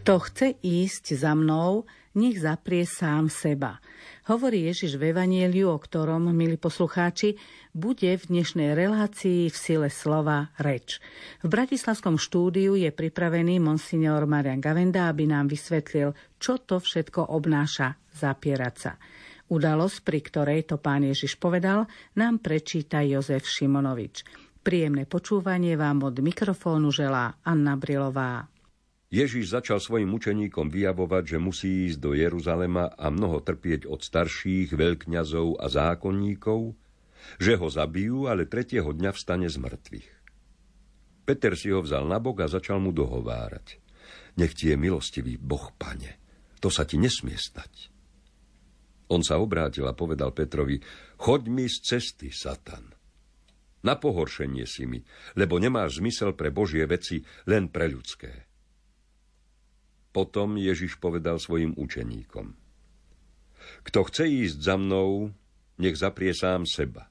Kto chce ísť za mnou, nech zaprie sám seba. Hovorí Ježiš v Evanieliu, o ktorom, milí poslucháči, bude v dnešnej relácii v sile slova reč. V Bratislavskom štúdiu je pripravený monsignor Marian Gavenda, aby nám vysvetlil, čo to všetko obnáša zapierať sa. Udalosť, pri ktorej to pán Ježiš povedal, nám prečíta Jozef Šimonovič. Príjemné počúvanie vám od mikrofónu želá Anna Brilová. Ježiš začal svojim učeníkom vyjavovať, že musí ísť do Jeruzalema a mnoho trpieť od starších, veľkňazov a zákonníkov, že ho zabijú, ale tretieho dňa vstane z mŕtvych. Peter si ho vzal na bok a začal mu dohovárať. Nech ti je milostivý Boh, pane. To sa ti nesmie stať. On sa obrátil a povedal Petrovi, choď mi z cesty, Satan. Na pohoršenie si mi, lebo nemáš zmysel pre Božie veci, len pre ľudské. Potom Ježiš povedal svojim učeníkom. Kto chce ísť za mnou, nech zaprie sám seba.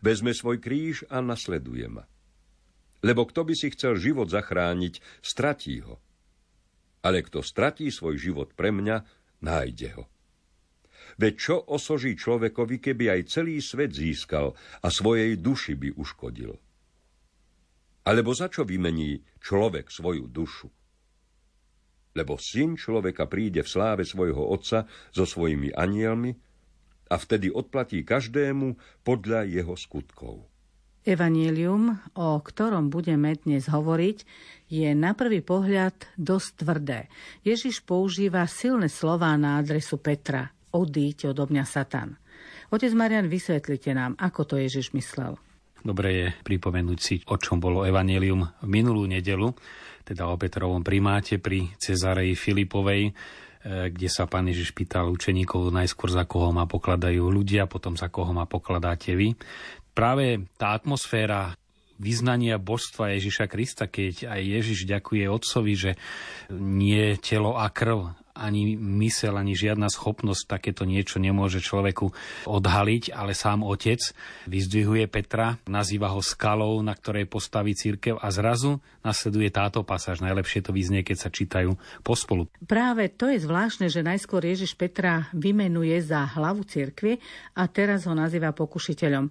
Vezme svoj kríž a nasleduje ma. Lebo kto by si chcel život zachrániť, stratí ho. Ale kto stratí svoj život pre mňa, nájde ho. Veď čo osoží človekovi, keby aj celý svet získal a svojej duši by uškodil? Alebo za čo vymení človek svoju dušu? Lebo syn človeka príde v sláve svojho otca so svojimi anielmi a vtedy odplatí každému podľa jeho skutkov. Evangelium, o ktorom budeme dnes hovoriť, je na prvý pohľad dosť tvrdé. Ježiš používa silné slová na adresu Petra. Odíď odo mňa, Satan. Otec Marian, vysvetlite nám, ako to Ježiš myslel. Dobre je pripomenúť si, o čom bolo Evangelium v minulú nedelu teda o Petrovom primáte pri Cezareji Filipovej, e, kde sa pán Ježiš pýtal učeníkov najskôr za koho ma pokladajú ľudia, potom za koho ma pokladáte vy. Práve tá atmosféra vyznania božstva Ježiša Krista, keď aj Ježiš ďakuje Otcovi, že nie telo a krv, ani mysel, ani žiadna schopnosť takéto niečo nemôže človeku odhaliť, ale sám otec vyzdvihuje Petra, nazýva ho skalou, na ktorej postaví církev a zrazu nasleduje táto pasáž. Najlepšie to vyznie, keď sa čítajú pospolu. Práve to je zvláštne, že najskôr Ježiš Petra vymenuje za hlavu církvy a teraz ho nazýva pokušiteľom.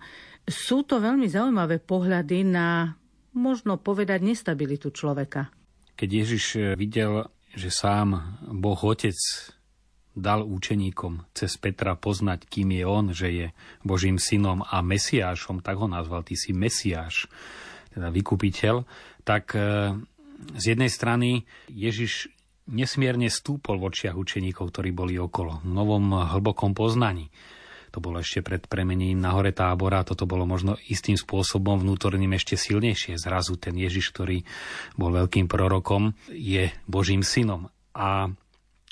Sú to veľmi zaujímavé pohľady na možno povedať nestabilitu človeka. Keď Ježiš videl že sám Boh Otec dal účeníkom cez Petra poznať, kým je on, že je Božím synom a Mesiášom, tak ho nazval, ty si Mesiáš, teda vykupiteľ, tak e, z jednej strany Ježiš nesmierne stúpol v očiach učeníkov, ktorí boli okolo, v novom hlbokom poznaní to bolo ešte pred premenením na hore tábora, toto bolo možno istým spôsobom vnútorným ešte silnejšie. Zrazu ten Ježiš, ktorý bol veľkým prorokom, je Božím synom. A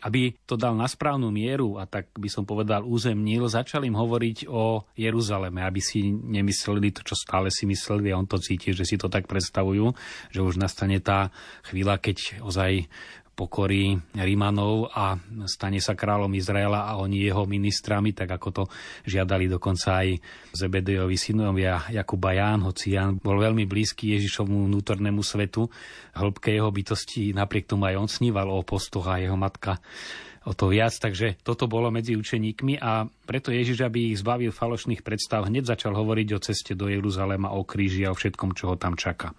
aby to dal na správnu mieru a tak by som povedal uzemnil, začal im hovoriť o Jeruzaleme, aby si nemysleli to, čo stále si mysleli a on to cíti, že si to tak predstavujú, že už nastane tá chvíľa, keď ozaj pokorí Rímanov a stane sa kráľom Izraela a oni jeho ministrami, tak ako to žiadali dokonca aj Zebedejovi synovia Jakub a Ján, hoci Ján bol veľmi blízky Ježišovmu vnútornému svetu, hĺbke jeho bytosti, napriek tomu aj on sníval o postoch a jeho matka o to viac, takže toto bolo medzi učeníkmi a preto Ježiš, aby ich zbavil falošných predstav, hneď začal hovoriť o ceste do Jeruzalema, o kríži a o všetkom, čo ho tam čaká.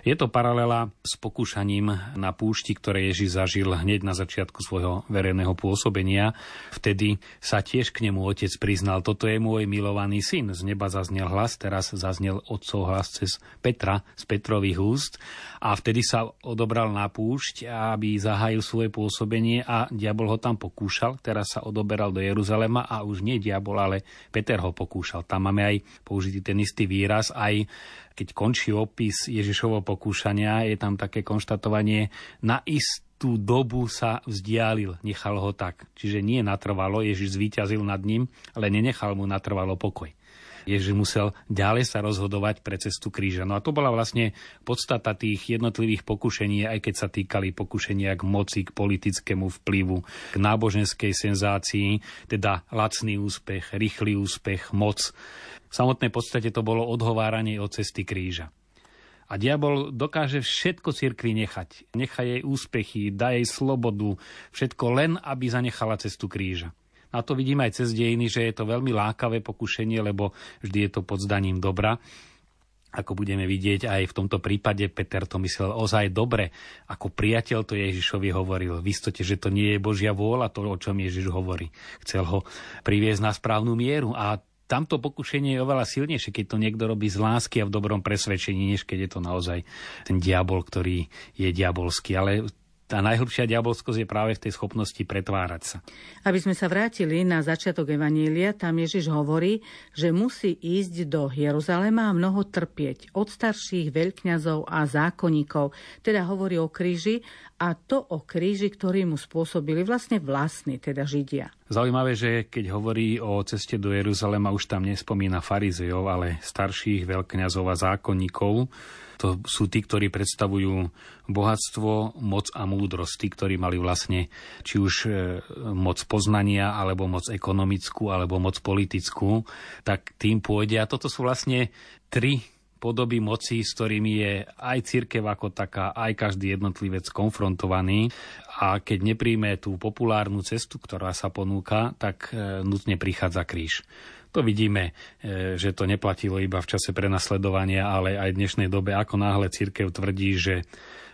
Je to paralela s pokúšaním na púšti, ktoré Ježiš zažil hneď na začiatku svojho verejného pôsobenia. Vtedy sa tiež k nemu otec priznal, toto je môj milovaný syn. Z neba zaznel hlas, teraz zaznel otcov hlas cez Petra, z Petrových úst a vtedy sa odobral na púšť, aby zahájil svoje pôsobenie a diabol ho tam pokúšal. Teraz sa odoberal do Jeruzalema a už nie diabol, ale Peter ho pokúšal. Tam máme aj použitý ten istý výraz, aj keď končí opis Ježišovo pokúšania, je tam také konštatovanie na istú dobu sa vzdialil, nechal ho tak. Čiže nie natrvalo, Ježiš zvíťazil nad ním, ale nenechal mu natrvalo pokoj. Ježiš musel ďalej sa rozhodovať pre cestu kríža. No a to bola vlastne podstata tých jednotlivých pokušení, aj keď sa týkali pokušenia k moci, k politickému vplyvu, k náboženskej senzácii, teda lacný úspech, rýchly úspech, moc. V samotnej podstate to bolo odhováranie od cesty kríža. A diabol dokáže všetko cirkvi nechať. Nechá jej úspechy, dá jej slobodu, všetko len, aby zanechala cestu kríža. A to vidíme aj cez dejiny, že je to veľmi lákavé pokušenie, lebo vždy je to pod zdaním dobra. Ako budeme vidieť aj v tomto prípade, Peter to myslel ozaj dobre. Ako priateľ to Ježišovi hovoril. V istote, že to nie je Božia vôľa, to, o čom Ježiš hovorí. Chcel ho priviesť na správnu mieru. A tamto pokušenie je oveľa silnejšie, keď to niekto robí z lásky a v dobrom presvedčení, než keď je to naozaj ten diabol, ktorý je diabolský. Ale tá najhlbšia diabolskosť je práve v tej schopnosti pretvárať sa. Aby sme sa vrátili na začiatok Evanília, tam Ježiš hovorí, že musí ísť do Jeruzalema a mnoho trpieť od starších veľkňazov a zákonníkov. Teda hovorí o kríži a to o kríži, ktorý mu spôsobili vlastne vlastní, teda Židia. Zaujímavé, že keď hovorí o ceste do Jeruzalema, už tam nespomína farizejov, ale starších veľkňazov a zákonníkov, to sú tí, ktorí predstavujú bohatstvo, moc a múdrosť. Tí, ktorí mali vlastne či už e, moc poznania, alebo moc ekonomickú, alebo moc politickú, tak tým pôjde. A toto sú vlastne tri podoby moci, s ktorými je aj církev ako taká, aj každý jednotlivec konfrontovaný. A keď nepríjme tú populárnu cestu, ktorá sa ponúka, tak e, nutne prichádza kríž. To vidíme, e, že to neplatilo iba v čase prenasledovania, ale aj v dnešnej dobe, ako náhle církev tvrdí, že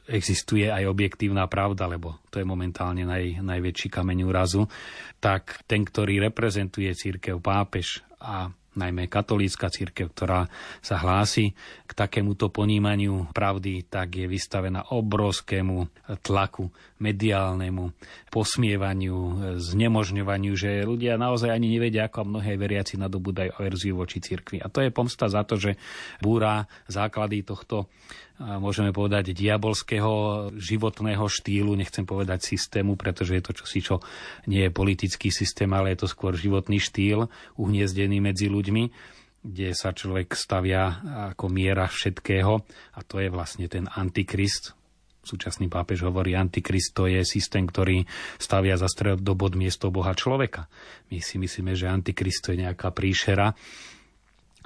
existuje aj objektívna pravda, lebo to je momentálne naj, najväčší kameň úrazu, tak ten, ktorý reprezentuje církev, pápež a najmä katolícka církev, ktorá sa hlási k takémuto ponímaniu pravdy, tak je vystavená obrovskému tlaku mediálnemu, posmievaniu, znemožňovaniu, že ľudia naozaj ani nevedia, ako mnohé veriaci nadobúdajú verziu voči cirkvi. A to je pomsta za to, že búra základy tohto môžeme povedať, diabolského životného štýlu, nechcem povedať systému, pretože je to čosi, čo nie je politický systém, ale je to skôr životný štýl, uhniezdený medzi ľuďmi, kde sa človek stavia ako miera všetkého a to je vlastne ten antikrist, súčasný pápež hovorí, antikrist to je systém, ktorý stavia za stredobod miesto Boha človeka. My si myslíme, že antikrist to je nejaká príšera,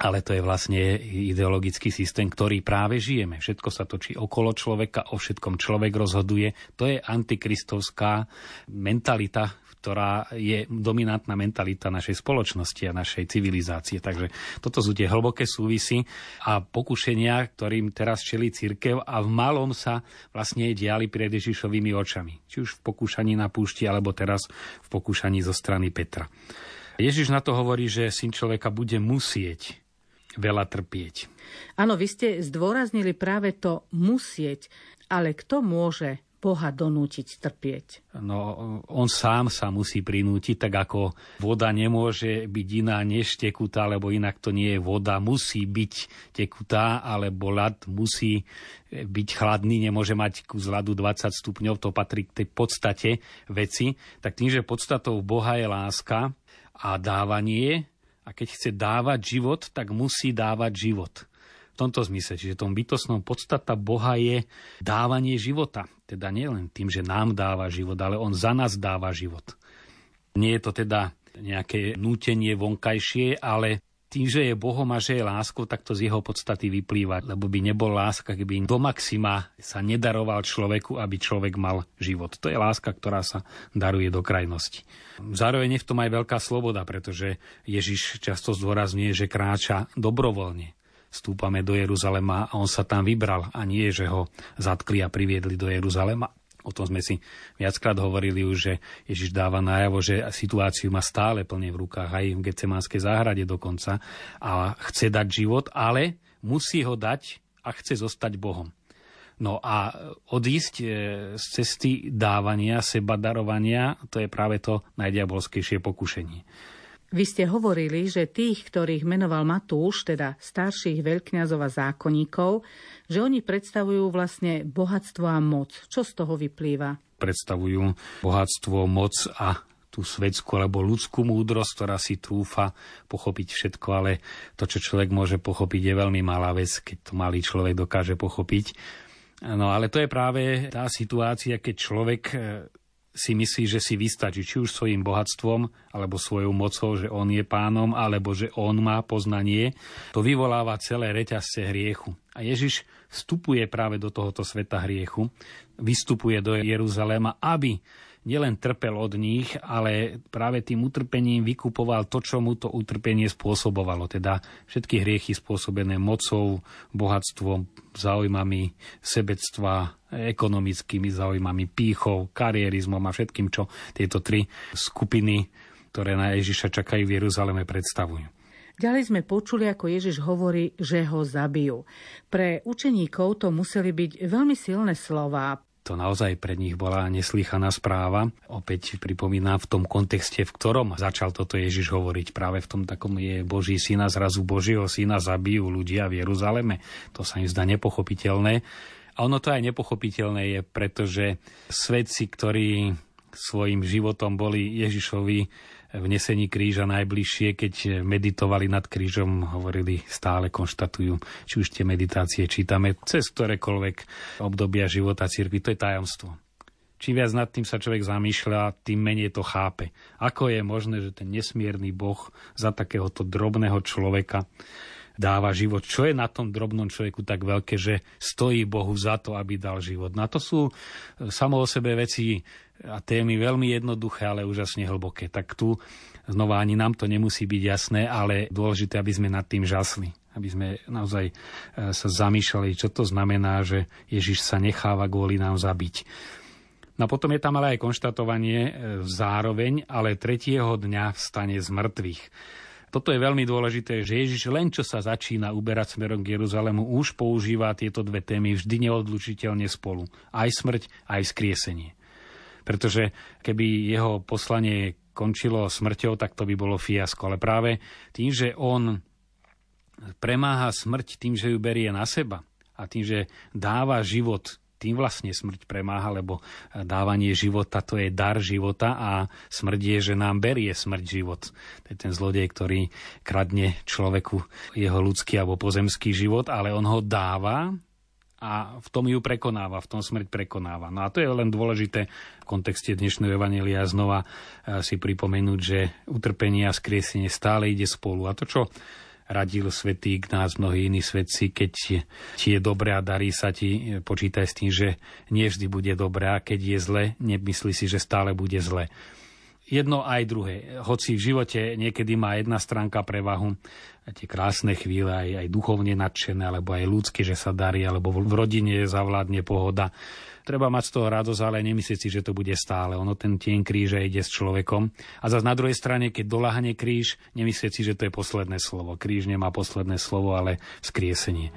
ale to je vlastne ideologický systém, ktorý práve žijeme. Všetko sa točí okolo človeka, o všetkom človek rozhoduje. To je antikristovská mentalita, ktorá je dominantná mentalita našej spoločnosti a našej civilizácie. Takže toto sú tie hlboké súvisy a pokušenia, ktorým teraz čelí církev a v malom sa vlastne diali pred Ježišovými očami. Či už v pokúšaní na púšti, alebo teraz v pokúšaní zo strany Petra. Ježiš na to hovorí, že syn človeka bude musieť veľa trpieť. Áno, vy ste zdôraznili práve to musieť, ale kto môže Boha donútiť trpieť? No, on sám sa musí prinútiť, tak ako voda nemôže byť iná než tekutá, lebo inak to nie je voda. Musí byť tekutá, alebo ľad musí byť chladný, nemôže mať kus ľadu 20 stupňov, to patrí k tej podstate veci. Tak tým, že podstatou Boha je láska a dávanie, a keď chce dávať život, tak musí dávať život. V tomto zmysle, čiže tom bytostnom podstata Boha je dávanie života. Teda nielen tým, že nám dáva život, ale On za nás dáva život. Nie je to teda nejaké nútenie vonkajšie, ale tým, že je Bohom a že je láskou, tak to z jeho podstaty vyplýva. Lebo by nebol láska, keby do maxima sa nedaroval človeku, aby človek mal život. To je láska, ktorá sa daruje do krajnosti. Zároveň je v tom aj veľká sloboda, pretože Ježiš často zdôrazňuje, že kráča dobrovoľne. Stúpame do Jeruzalema a on sa tam vybral a nie, že ho zatkli a priviedli do Jeruzalema. O tom sme si viackrát hovorili už, že Ježiš dáva najavo, že situáciu má stále plne v rukách, aj v Getsemanskej záhrade dokonca a chce dať život, ale musí ho dať a chce zostať Bohom. No a odísť e, z cesty dávania, seba darovania, to je práve to najdiabolskejšie pokušenie. Vy ste hovorili, že tých, ktorých menoval Matúš, teda starších veľkňazov a zákonníkov, že oni predstavujú vlastne bohatstvo a moc. Čo z toho vyplýva? Predstavujú bohatstvo, moc a tú svetskú alebo ľudskú múdrosť, ktorá si trúfa pochopiť všetko, ale to, čo človek môže pochopiť, je veľmi malá vec, keď to malý človek dokáže pochopiť. No ale to je práve tá situácia, keď človek si myslí, že si vystačí či už svojim bohatstvom, alebo svojou mocou, že on je pánom, alebo že on má poznanie, to vyvoláva celé reťazce hriechu. A Ježiš vstupuje práve do tohoto sveta hriechu, vystupuje do Jeruzaléma, aby nielen trpel od nich, ale práve tým utrpením vykupoval to, čo mu to utrpenie spôsobovalo. Teda všetky hriechy spôsobené mocou, bohatstvom, záujmami sebectva, ekonomickými záujmami, pýchou, karierizmom a všetkým, čo tieto tri skupiny, ktoré na Ježiša čakajú v Jeruzaleme, predstavujú. Ďalej sme počuli, ako Ježiš hovorí, že ho zabijú. Pre učeníkov to museli byť veľmi silné slova, to naozaj pre nich bola neslýchaná správa. Opäť pripomínam v tom kontexte, v ktorom začal toto Ježiš hovoriť. Práve v tom takom je Boží syna, zrazu Božieho syna zabijú ľudia v Jeruzaleme. To sa im zdá nepochopiteľné. A ono to aj nepochopiteľné je, pretože svedci, ktorí svojim životom boli Ježišovi v nesení kríža najbližšie, keď meditovali nad krížom, hovorili, stále konštatujú, či už tie meditácie čítame cez ktorékoľvek obdobia života cirkvi, to je tajomstvo. Čím viac nad tým sa človek zamýšľa, tým menej to chápe. Ako je možné, že ten nesmierny Boh za takéhoto drobného človeka dáva život. Čo je na tom drobnom človeku tak veľké, že stojí Bohu za to, aby dal život? Na to sú samo o sebe veci a témy veľmi jednoduché, ale úžasne hlboké. Tak tu znova ani nám to nemusí byť jasné, ale dôležité, aby sme nad tým žasli. Aby sme naozaj e, sa zamýšľali, čo to znamená, že Ježiš sa necháva kvôli nám zabiť. No potom je tam ale aj konštatovanie e, zároveň, ale tretieho dňa vstane z mŕtvych. Toto je veľmi dôležité, že Ježiš len čo sa začína uberať smerom k Jeruzalému, už používa tieto dve témy vždy neodlučiteľne spolu. Aj smrť, aj skriesenie pretože keby jeho poslanie končilo smrťou, tak to by bolo fiasko. Ale práve tým, že on premáha smrť tým, že ju berie na seba a tým, že dáva život tým vlastne smrť premáha, lebo dávanie života to je dar života a smrť je, že nám berie smrť život. To je ten zlodej, ktorý kradne človeku jeho ľudský alebo pozemský život, ale on ho dáva a v tom ju prekonáva, v tom smrť prekonáva. No a to je len dôležité v kontexte dnešného evanelia znova e, si pripomenúť, že utrpenie a skriesenie stále ide spolu. A to, čo radil svetý nás mnohí iní svetci, keď ti je dobré a darí sa ti, e, počítaj s tým, že nie vždy bude dobré a keď je zle, nemyslí si, že stále bude zle jedno aj druhé. Hoci v živote niekedy má jedna stránka prevahu, tie krásne chvíle, aj, aj duchovne nadšené, alebo aj ľudské, že sa darí, alebo v rodine zavládne pohoda. Treba mať z toho radosť, ale nemyslieť si, že to bude stále. Ono ten tieň kríža ide s človekom. A zase na druhej strane, keď doláhne kríž, nemyslieť si, že to je posledné slovo. Kríž nemá posledné slovo, ale skriesenie.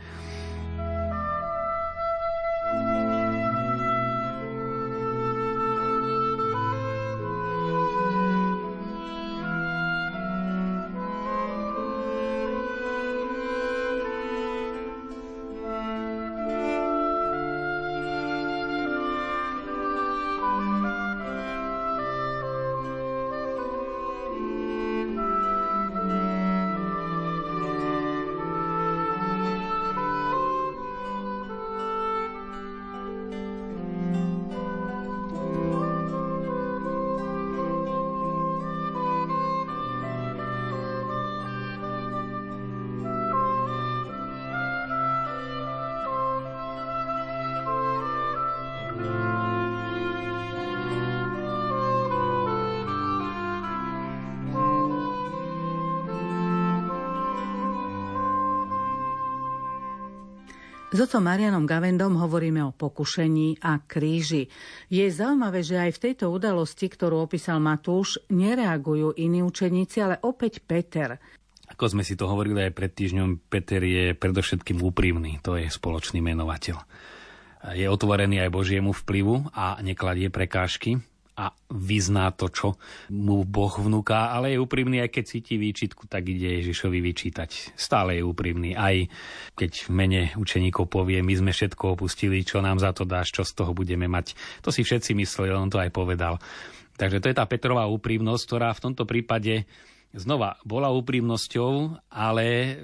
S otcom Marianom Gavendom hovoríme o pokušení a kríži. Je zaujímavé, že aj v tejto udalosti, ktorú opísal Matúš, nereagujú iní učeníci, ale opäť Peter. Ako sme si to hovorili aj pred týždňom, Peter je predovšetkým úprimný, to je spoločný menovateľ. Je otvorený aj Božiemu vplyvu a nekladie prekážky a vyzná to, čo mu Boh vnúka, ale je úprimný, aj keď cíti výčitku, tak ide Ježišovi vyčítať. Stále je úprimný, aj keď mene učeníkov povie, my sme všetko opustili, čo nám za to dáš, čo z toho budeme mať. To si všetci mysleli, on to aj povedal. Takže to je tá Petrová úprimnosť, ktorá v tomto prípade znova bola úprimnosťou, ale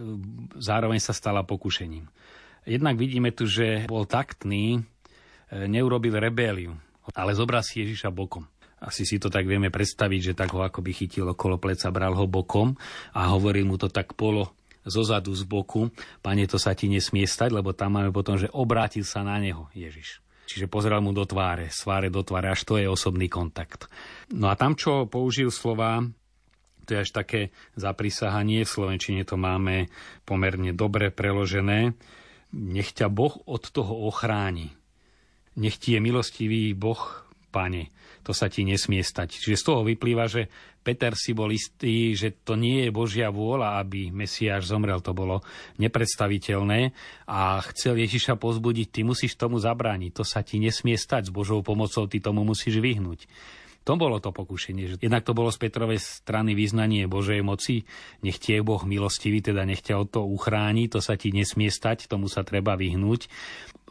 zároveň sa stala pokušením. Jednak vidíme tu, že bol taktný, neurobil rebéliu ale zobral si Ježiša bokom. Asi si to tak vieme predstaviť, že tak ho akoby chytil okolo pleca, bral ho bokom a hovoril mu to tak polo zo zadu, z boku, pane, to sa ti nesmie stať, lebo tam máme potom, že obrátil sa na neho Ježiš. Čiže pozrel mu do tváre, sváre do tváre, až to je osobný kontakt. No a tam, čo použil slova, to je až také zaprisahanie, v Slovenčine to máme pomerne dobre preložené, nech ťa Boh od toho ochráni. Nech ti je milostivý Boh, pane. To sa ti nesmie stať. Čiže z toho vyplýva, že Peter si bol istý, že to nie je Božia vôľa, aby Mesiáš zomrel. To bolo nepredstaviteľné a chcel Ježiša pozbudiť, ty musíš tomu zabrániť. To sa ti nesmie stať. S Božou pomocou ty tomu musíš vyhnúť. To bolo to pokušenie. Jednak to bolo z Petrovej strany vyznanie Božej moci. Nech tie Boh milostivý, teda nech ťa od toho uchráni, to sa ti nesmie stať, tomu sa treba vyhnúť.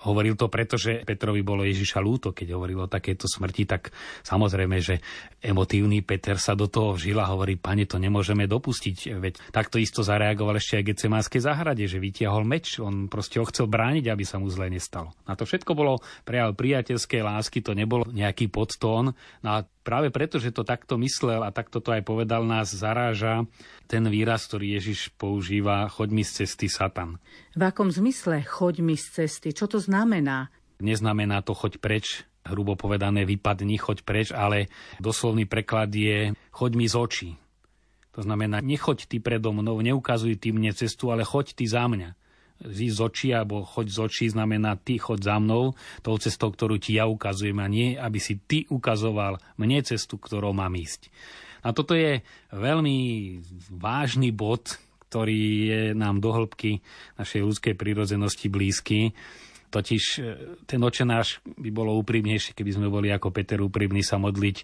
Hovoril to preto, že Petrovi bolo Ježiša lúto, keď hovoril o takéto smrti, tak samozrejme, že emotívny Peter sa do toho vžil a hovorí, pane, to nemôžeme dopustiť. Veď takto isto zareagoval ešte aj Getsemánskej záhrade, že vytiahol meč, on proste ho chcel brániť, aby sa mu zle nestalo. Na to všetko bolo prejav priateľskej lásky, to nebol nejaký podtón. No práve preto, že to takto myslel a takto to aj povedal, nás zaráža ten výraz, ktorý Ježiš používa, choď mi z cesty Satan. V akom zmysle choď mi z cesty? Čo to znamená? Neznamená to choď preč, hrubo povedané vypadni, choď preč, ale doslovný preklad je choď mi z očí. To znamená, nechoď ty predo mnou, neukazuj ty mne cestu, ale choď ty za mňa. Zí z očí, alebo choď z očí znamená ty choď za mnou, tou cestou, ktorú ti ja ukazujem a nie, aby si ty ukazoval mne cestu, ktorou mám ísť. A toto je veľmi vážny bod, ktorý je nám do hĺbky našej ľudskej prírodzenosti blízky. Totiž e, ten očenáš by bolo úprimnejšie, keby sme boli ako Peter úprimní sa modliť.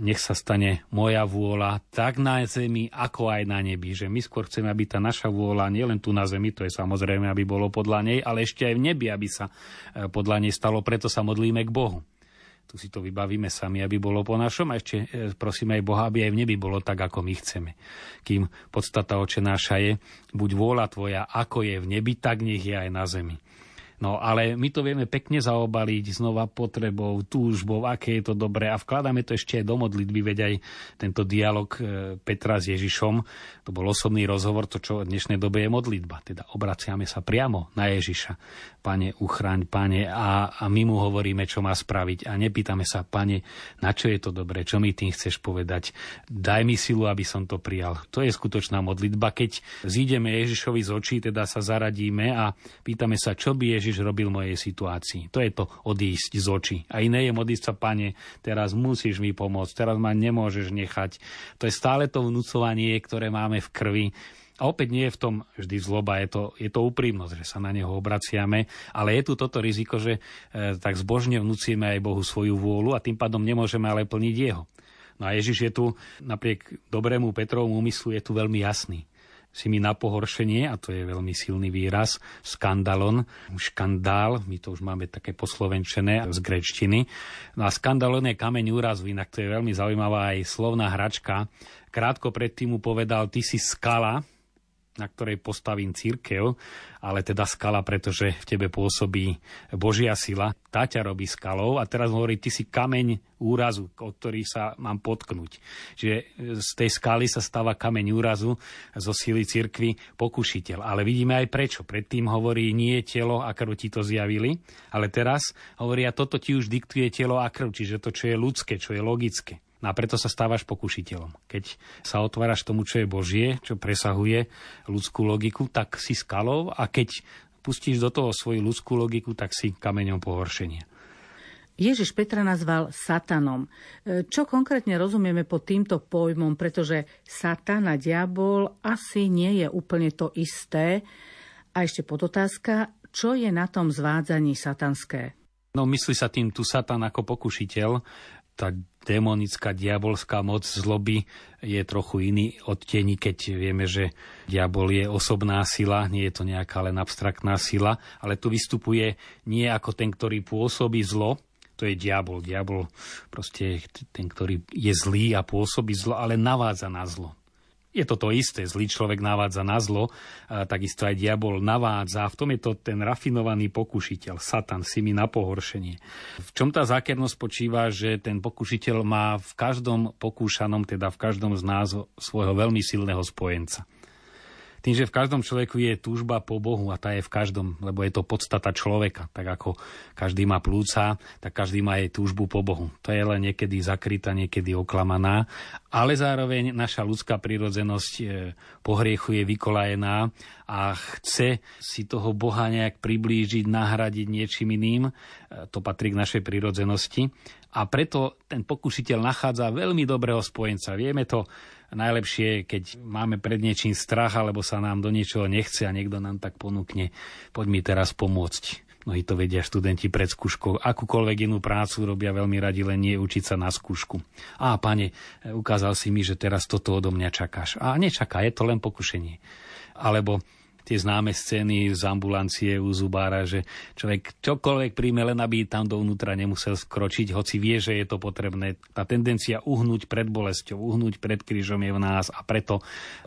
Nech sa stane moja vôľa tak na zemi, ako aj na nebi. Že my skôr chceme, aby tá naša vôľa nielen tu na zemi, to je samozrejme, aby bolo podľa nej, ale ešte aj v nebi, aby sa e, podľa nej stalo. Preto sa modlíme k Bohu tu si to vybavíme sami, aby bolo po našom a ešte e, prosíme aj Boha, aby aj v nebi bolo tak, ako my chceme. Kým podstata očenáša je, buď vôľa tvoja, ako je v nebi, tak nech je aj na zemi. No ale my to vieme pekne zaobaliť znova potrebou, túžbou, aké je to dobré. A vkladáme to ešte aj do modlitby, veď aj tento dialog e, Petra s Ježišom, to bol osobný rozhovor, to čo v dnešnej dobe je modlitba, teda obraciame sa priamo na Ježiša. Pane, uchráň, pane, a, a my mu hovoríme, čo má spraviť. A nepýtame sa, pane, na čo je to dobré, čo mi tým chceš povedať, daj mi silu, aby som to prijal. To je skutočná modlitba, keď zídeme Ježišovi z očí, teda sa zaradíme a pýtame sa, čo by Ježiš Ježiš robil mojej situácii. To je to odísť z očí. A iné je modliť sa, pane, teraz musíš mi pomôcť, teraz ma nemôžeš nechať. To je stále to vnúcovanie, ktoré máme v krvi. A opäť nie je v tom vždy zloba, je to, je to úprimnosť, že sa na neho obraciame, ale je tu toto riziko, že e, tak zbožne vnúcime aj Bohu svoju vôľu a tým pádom nemôžeme ale plniť jeho. No a Ježiš je tu, napriek dobrému Petrovmu úmyslu, je tu veľmi jasný si mi na pohoršenie, a to je veľmi silný výraz, skandalon, škandál, my to už máme také poslovenčené z grečtiny. No a skandalon je kameň úrazu, inak to je veľmi zaujímavá aj slovná hračka. Krátko predtým mu povedal, ty si skala, na ktorej postavím církev, ale teda skala, pretože v tebe pôsobí Božia sila. Tá ťa robí skalou a teraz hovorí, ty si kameň úrazu, o ktorý sa mám potknúť. Čiže z tej skaly sa stáva kameň úrazu zo sily cirkvy pokušiteľ. Ale vidíme aj prečo. Predtým hovorí, nie telo a krv ti to zjavili, ale teraz hovorí, a toto ti už diktuje telo a krv, čiže to, čo je ľudské, čo je logické. No a preto sa stávaš pokušiteľom. Keď sa otváraš tomu, čo je Božie, čo presahuje ľudskú logiku, tak si skalou a keď pustíš do toho svoju ľudskú logiku, tak si kameňom pohoršenia. Ježiš Petra nazval satanom. E, čo konkrétne rozumieme pod týmto pojmom, pretože satan a diabol asi nie je úplne to isté. A ešte podotázka, čo je na tom zvádzaní satanské? No myslí sa tým tu Satan ako pokušiteľ, tá démonická, diabolská moc zloby je trochu iný odtieni, keď vieme, že diabol je osobná sila, nie je to nejaká len abstraktná sila, ale tu vystupuje nie ako ten, ktorý pôsobí zlo, to je diabol. Diabol proste ten, ktorý je zlý a pôsobí zlo, ale navádza na zlo je to to isté. Zlý človek navádza na zlo, a takisto aj diabol navádza. V tom je to ten rafinovaný pokušiteľ, Satan, si mi na pohoršenie. V čom tá zákernosť počíva, že ten pokušiteľ má v každom pokúšanom, teda v každom z nás svojho veľmi silného spojenca. Tým, že v každom človeku je túžba po Bohu a tá je v každom, lebo je to podstata človeka. Tak ako každý má plúca, tak každý má aj túžbu po Bohu. To je len niekedy zakrytá, niekedy oklamaná, ale zároveň naša ľudská prírodzenosť e, po hriechu je vykolajená a chce si toho Boha nejak priblížiť, nahradiť niečím iným. E, to patrí k našej prírodzenosti. A preto ten pokušiteľ nachádza veľmi dobrého spojenca. Vieme to najlepšie, keď máme pred niečím strach, alebo sa nám do niečoho nechce a niekto nám tak ponúkne, poď mi teraz pomôcť. Mnohí to vedia študenti pred skúškou. Akúkoľvek inú prácu robia veľmi radi, len nie učiť sa na skúšku. A pane, ukázal si mi, že teraz toto odo mňa čakáš. A nečaká, je to len pokušenie. Alebo tie známe scény z ambulancie u zubára, že človek čokoľvek príjme, len aby tam dovnútra nemusel skročiť, hoci vie, že je to potrebné. Tá tendencia uhnúť pred bolesťou, uhnúť pred krížom je v nás a preto,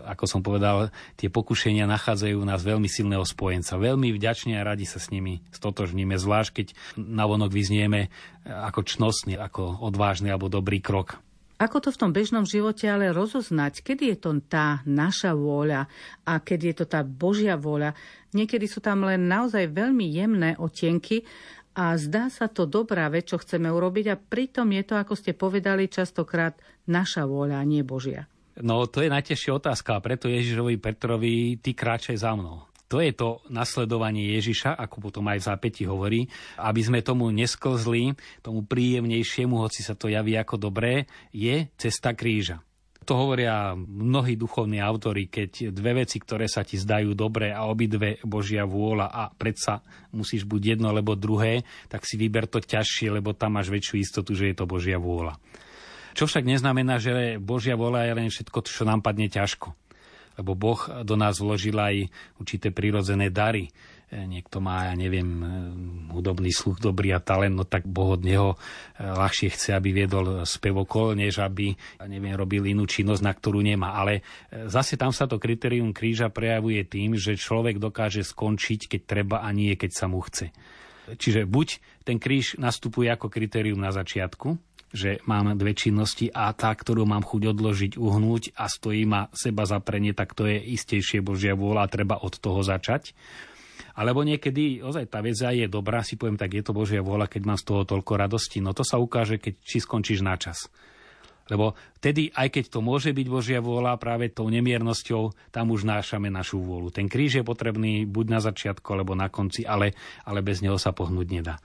ako som povedal, tie pokušenia nachádzajú u nás veľmi silného spojenca. Veľmi vďačne a radi sa s nimi stotožníme, zvlášť keď navonok vyznieme ako čnostný, ako odvážny alebo dobrý krok. Ako to v tom bežnom živote ale rozoznať, kedy je to tá naša vôľa a kedy je to tá Božia vôľa? Niekedy sú tam len naozaj veľmi jemné otienky a zdá sa to dobrá vec, čo chceme urobiť a pritom je to, ako ste povedali, častokrát naša vôľa, nie Božia. No to je najtežšia otázka a preto Ježišovi Petrovi, ty kráčaj za mnou. To je to nasledovanie Ježiša, ako potom aj v zápäti hovorí, aby sme tomu nesklzli, tomu príjemnejšiemu, hoci sa to javí ako dobré, je cesta kríža. To hovoria mnohí duchovní autory, keď dve veci, ktoré sa ti zdajú dobré a obidve Božia vôľa a predsa musíš buď jedno alebo druhé, tak si vyber to ťažšie, lebo tam máš väčšiu istotu, že je to Božia vôľa. Čo však neznamená, že Božia vôľa je len všetko, čo nám padne ťažko lebo Boh do nás vložil aj určité prírodzené dary. E, niekto má, ja neviem, e, hudobný sluch, dobrý a talent, no tak Boh od neho e, ľahšie chce, aby viedol spevokol, než aby, neviem, robil inú činnosť, na ktorú nemá. Ale zase tam sa to kritérium kríža prejavuje tým, že človek dokáže skončiť, keď treba a nie, keď sa mu chce. Čiže buď ten kríž nastupuje ako kritérium na začiatku, že mám dve činnosti a tá, ktorú mám chuť odložiť, uhnúť a stojí ma seba zaprenie, tak to je istejšie Božia vôľa a treba od toho začať. Alebo niekedy, ozaj tá vec je dobrá, si poviem, tak je to Božia vôľa, keď mám z toho toľko radosti. No to sa ukáže, keď či skončíš na čas. Lebo vtedy, aj keď to môže byť Božia vôľa, práve tou nemiernosťou, tam už nášame našu vôľu. Ten kríž je potrebný buď na začiatku, alebo na konci, ale, ale bez neho sa pohnúť nedá.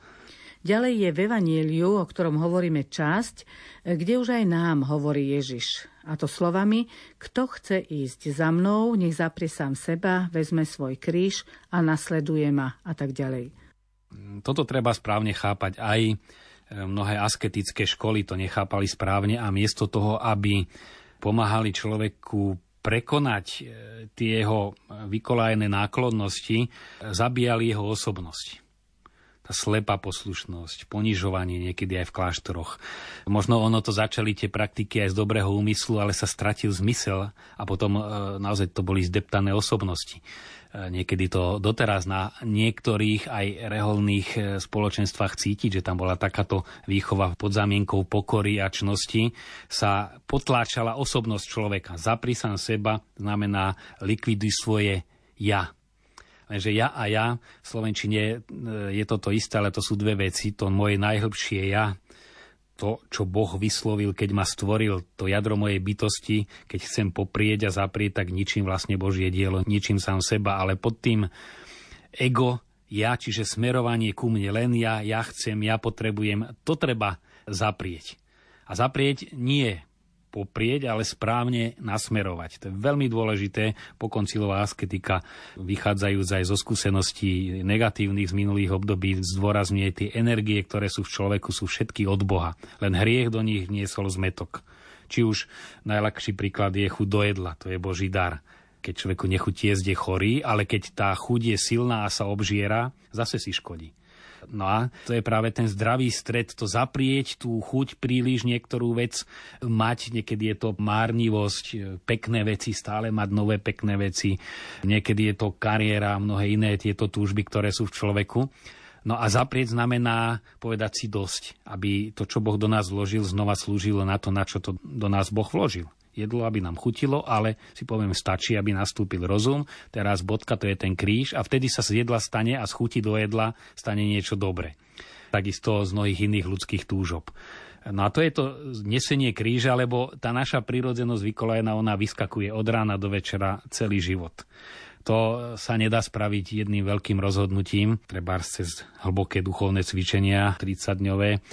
Ďalej je v Evanieliu, o ktorom hovoríme časť, kde už aj nám hovorí Ježiš. A to slovami, kto chce ísť za mnou, nech zaprie sám seba, vezme svoj kríž a nasleduje ma a tak ďalej. Toto treba správne chápať. Aj e, mnohé asketické školy to nechápali správne a miesto toho, aby pomáhali človeku prekonať e, tie jeho vykolajené náklonnosti, zabíjali jeho osobnosť tá slepá poslušnosť, ponižovanie niekedy aj v kláštoroch. Možno ono to začali tie praktiky aj z dobrého úmyslu, ale sa stratil zmysel a potom e, naozaj to boli zdeptané osobnosti. E, niekedy to doteraz na niektorých aj reholných e, spoločenstvách cítiť, že tam bola takáto výchova pod zámienkou pokory a čnosti, sa potláčala osobnosť človeka. Zapri seba znamená likviduj svoje ja, Lenže ja a ja, v Slovenčine e, je to to isté, ale to sú dve veci. To moje najhlbšie ja, to, čo Boh vyslovil, keď ma stvoril, to jadro mojej bytosti, keď chcem poprieť a zaprieť, tak ničím vlastne Božie dielo, ničím sám seba, ale pod tým ego, ja, čiže smerovanie ku mne, len ja, ja chcem, ja potrebujem, to treba zaprieť. A zaprieť nie poprieť, ale správne nasmerovať. To je veľmi dôležité. Pokoncilová asketika, vychádzajúc aj zo skúseností negatívnych z minulých období, zdôrazňuje tie energie, ktoré sú v človeku, sú všetky od Boha. Len hriech do nich niesol zmetok. Či už najľahší príklad je chuť do jedla, to je Boží dar keď človeku nechutí jesť, je chorý, ale keď tá chuť je silná a sa obžiera, zase si škodí. No a to je práve ten zdravý stred, to zaprieť tú chuť príliš niektorú vec mať, niekedy je to márnivosť, pekné veci, stále mať nové pekné veci, niekedy je to kariéra, mnohé iné tieto túžby, ktoré sú v človeku. No a zaprieť znamená povedať si dosť, aby to, čo Boh do nás vložil, znova slúžilo na to, na čo to do nás Boh vložil. Jedlo, aby nám chutilo, ale si poviem, stačí, aby nastúpil rozum. Teraz bodka, to je ten kríž a vtedy sa z jedla stane a z chuti do jedla stane niečo dobré. Takisto z mnohých iných ľudských túžob. No a to je to nesenie kríža, lebo tá naša prírodzenosť vykolajena, ona vyskakuje od rána do večera celý život. To sa nedá spraviť jedným veľkým rozhodnutím, treba cez hlboké duchovné cvičenia 30-dňové,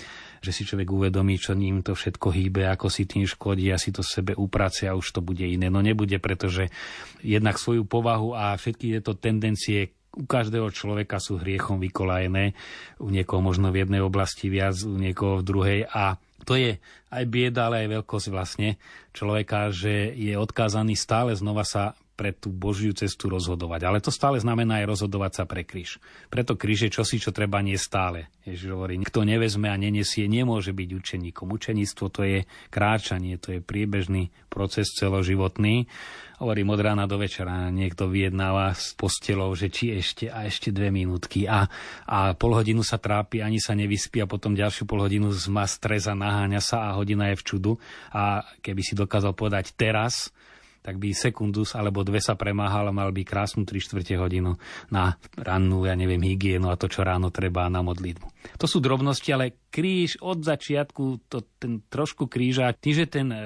že si človek uvedomí, čo ním to všetko hýbe, ako si tým škodí a si to sebe uprace a už to bude iné. No nebude, pretože jednak svoju povahu a všetky tieto tendencie u každého človeka sú hriechom vykolajené, u niekoho možno v jednej oblasti viac, u niekoho v druhej a to je aj bieda, ale aj veľkosť vlastne človeka, že je odkázaný stále znova sa pre tú Božiu cestu rozhodovať. Ale to stále znamená aj rozhodovať sa pre kríž. Preto kríž je čosi, čo treba nie stále. Ježiš hovorí, kto nevezme a nenesie, nemôže byť učeníkom. Učeníctvo to je kráčanie, to je priebežný proces celoživotný. Hovorím od rána do večera, niekto vyjednáva s postelou, že či ešte a ešte dve minútky a, a pol hodinu sa trápi, ani sa nevyspí a potom ďalšiu pol hodinu má stres a naháňa sa a hodina je v čudu. A keby si dokázal povedať teraz, tak by sekundus alebo dve sa premáhal a mal by krásnu 3 čtvrte hodinu na rannú, ja neviem, hygienu a to, čo ráno treba na modlitbu. To sú drobnosti, ale kríž od začiatku, to, ten trošku kríža, tým, že ten e,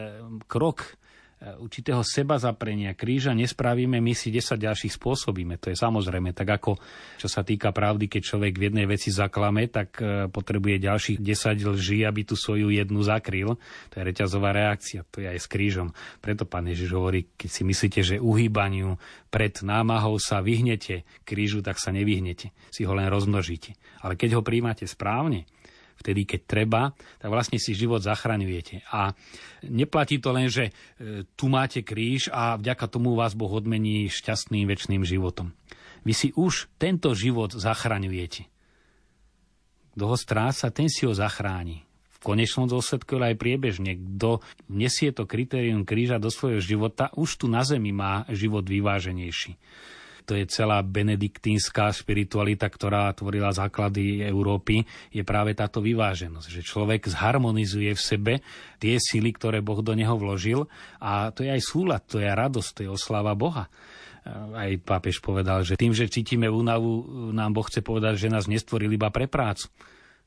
krok určitého seba zaprenia kríža nespravíme, my si 10 ďalších spôsobíme. To je samozrejme. Tak ako čo sa týka pravdy, keď človek v jednej veci zaklame, tak e, potrebuje ďalších 10 lží, aby tú svoju jednu zakryl. To je reťazová reakcia. To je aj s krížom. Preto pán Ježiš hovorí, keď si myslíte, že uhýbaniu pred námahou sa vyhnete krížu, tak sa nevyhnete. Si ho len rozmnožíte. Ale keď ho príjmate správne, vtedy, keď treba, tak vlastne si život zachraňujete. A neplatí to len, že e, tu máte kríž a vďaka tomu vás Boh odmení šťastným väčšným životom. Vy si už tento život zachraňujete. Kto ho stráca, ten si ho zachráni. V konečnom dôsledku aj priebežne. Kto nesie to kritérium kríža do svojho života, už tu na zemi má život vyváženejší to je celá benediktínska spiritualita, ktorá tvorila základy Európy, je práve táto vyváženosť, že človek zharmonizuje v sebe tie sily, ktoré Boh do neho vložil a to je aj súlad, to je radosť, to je oslava Boha aj pápež povedal, že tým, že cítime únavu, nám Boh chce povedať, že nás nestvoril iba pre prácu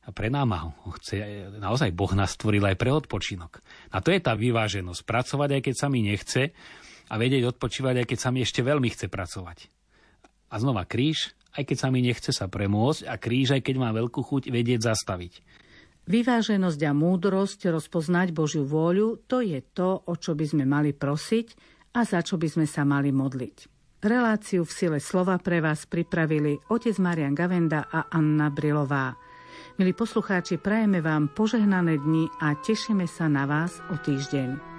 a pre námahu. Chce, naozaj Boh nás stvoril aj pre odpočinok. A to je tá vyváženosť. Pracovať, aj keď sa mi nechce a vedieť odpočívať, aj keď sa mi ešte veľmi chce pracovať. A znova kríž, aj keď sa mi nechce sa premôcť a kríž, aj keď má veľkú chuť vedieť zastaviť. Vyváženosť a múdrosť rozpoznať Božiu vôľu, to je to, o čo by sme mali prosiť a za čo by sme sa mali modliť. Reláciu v sile slova pre vás pripravili otec Marian Gavenda a Anna Brilová. Milí poslucháči, prajeme vám požehnané dni a tešíme sa na vás o týždeň.